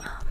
um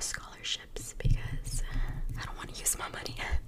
scholarships because I don't want to use my money.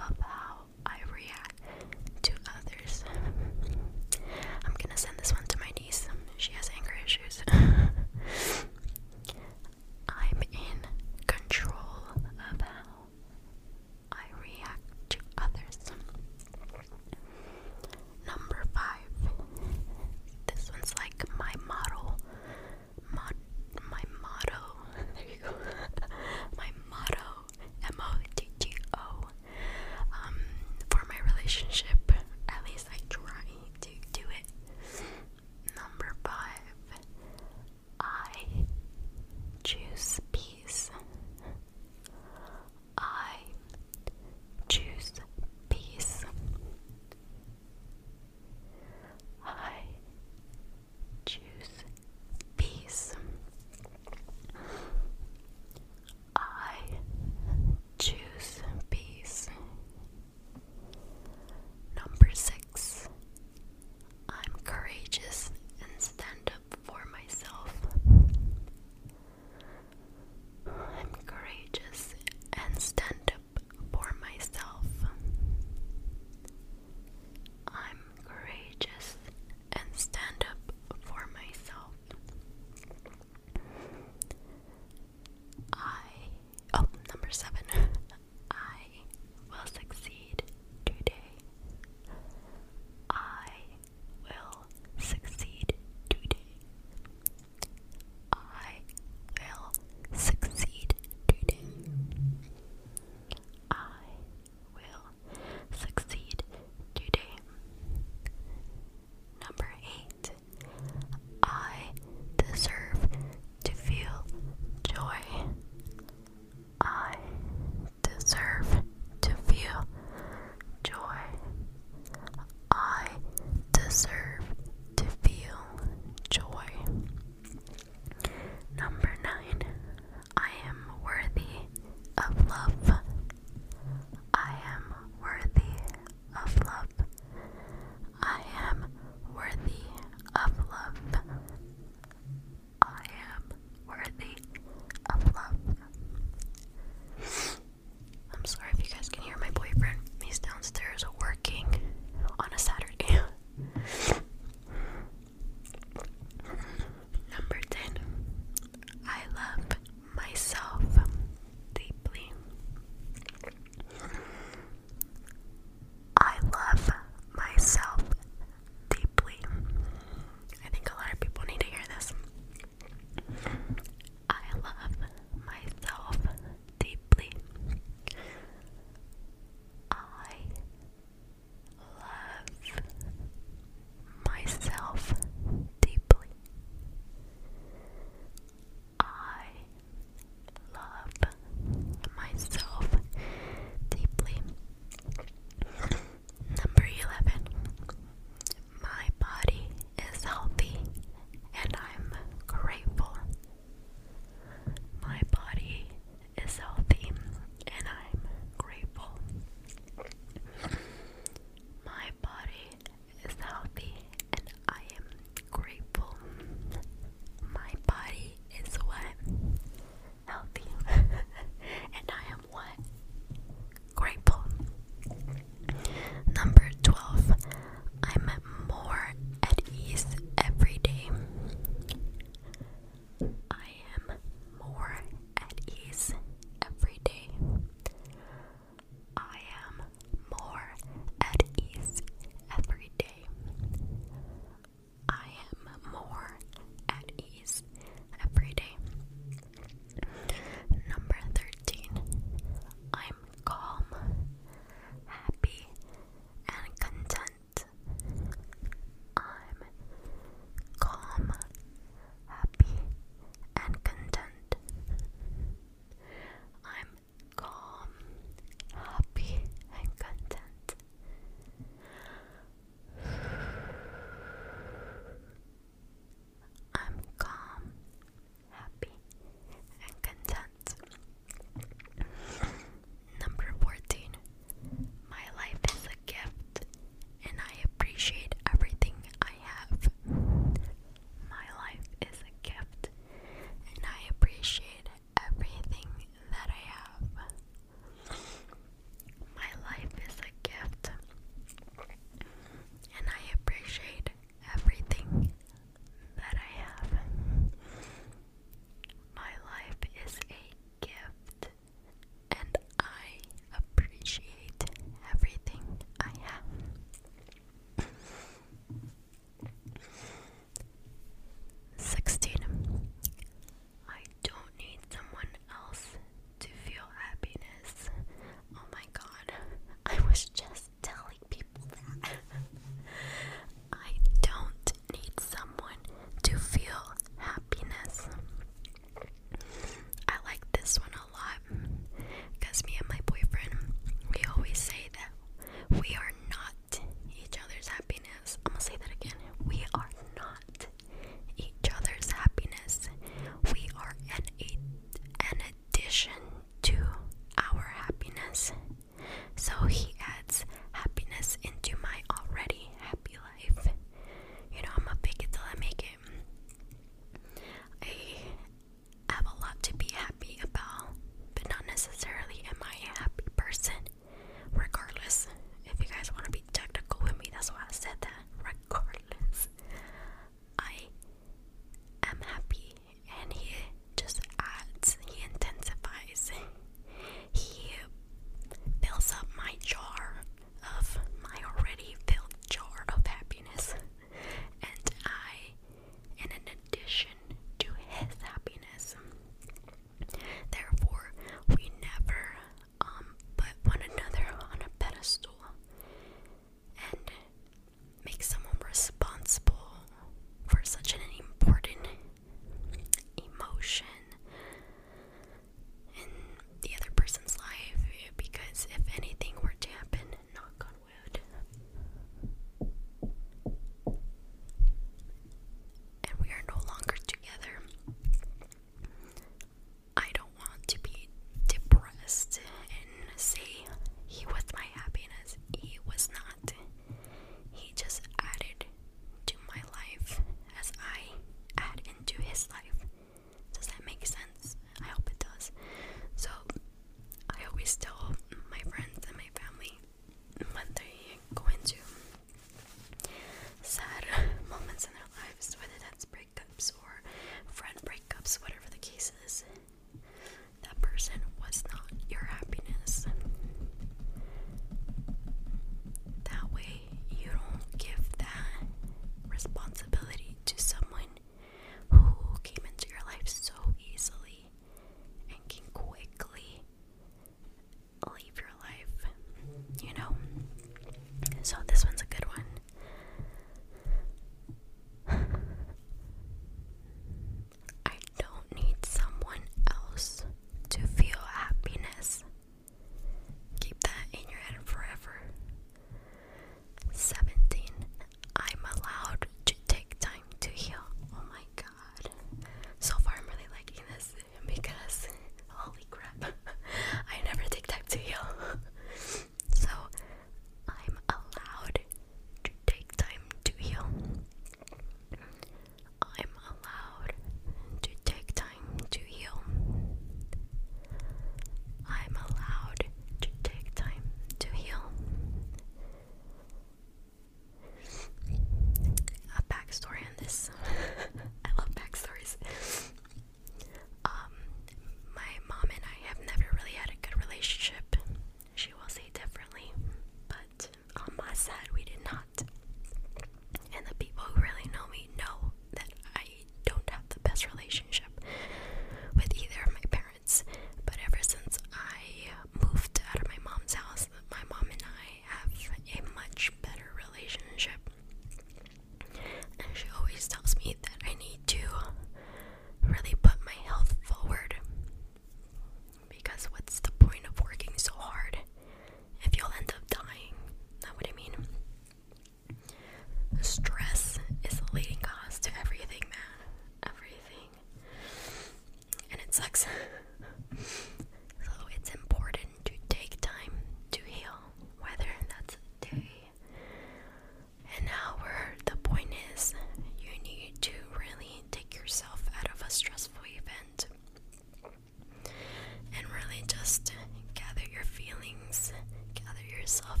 yourself,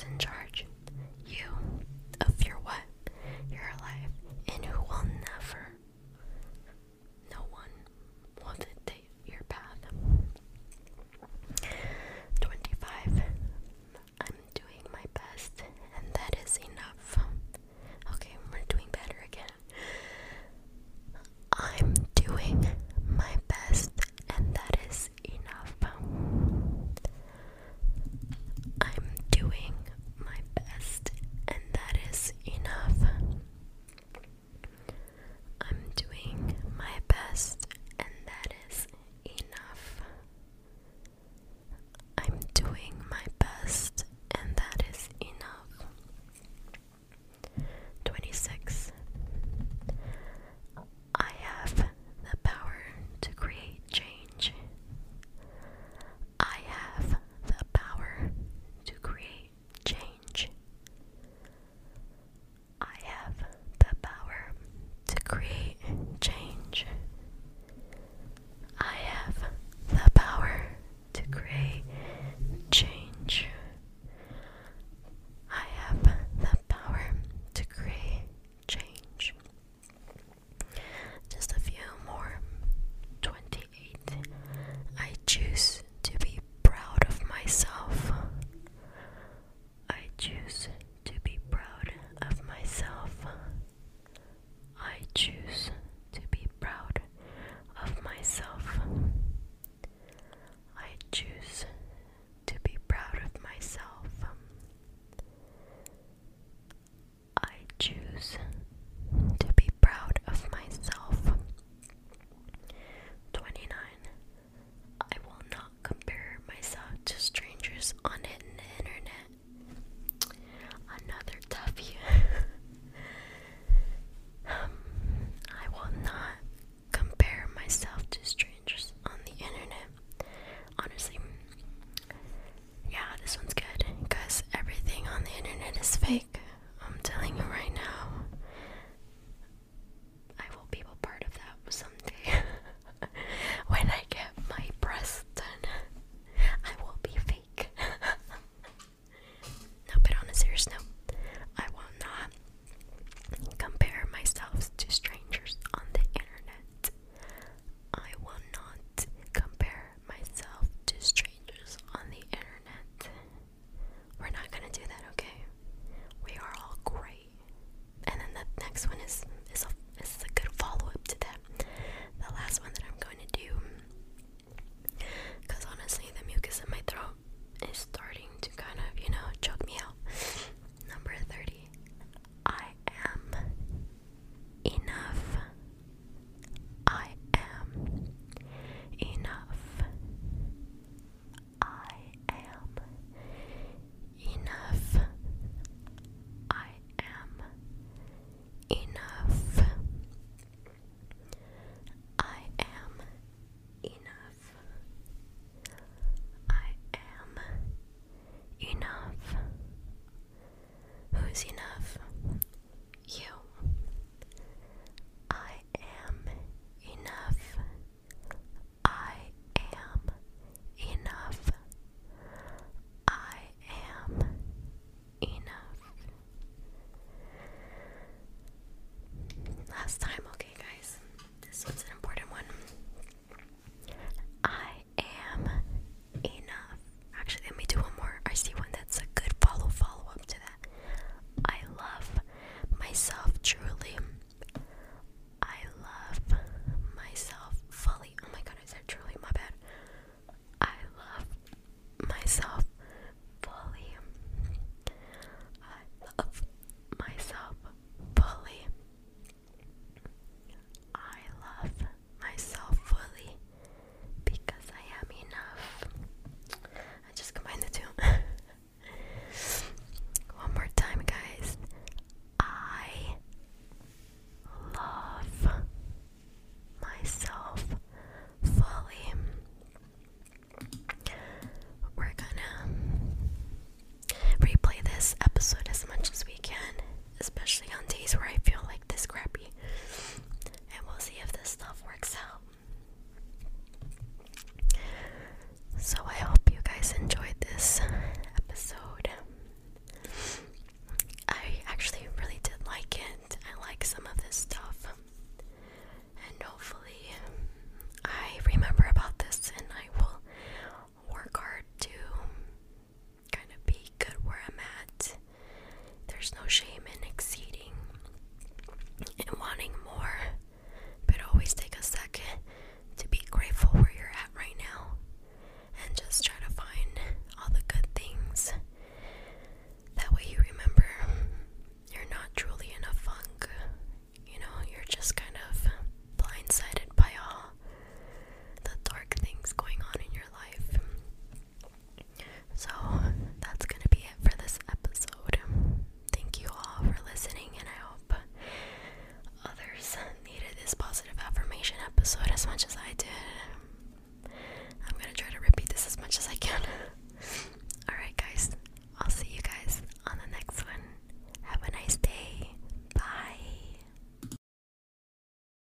messenger. encina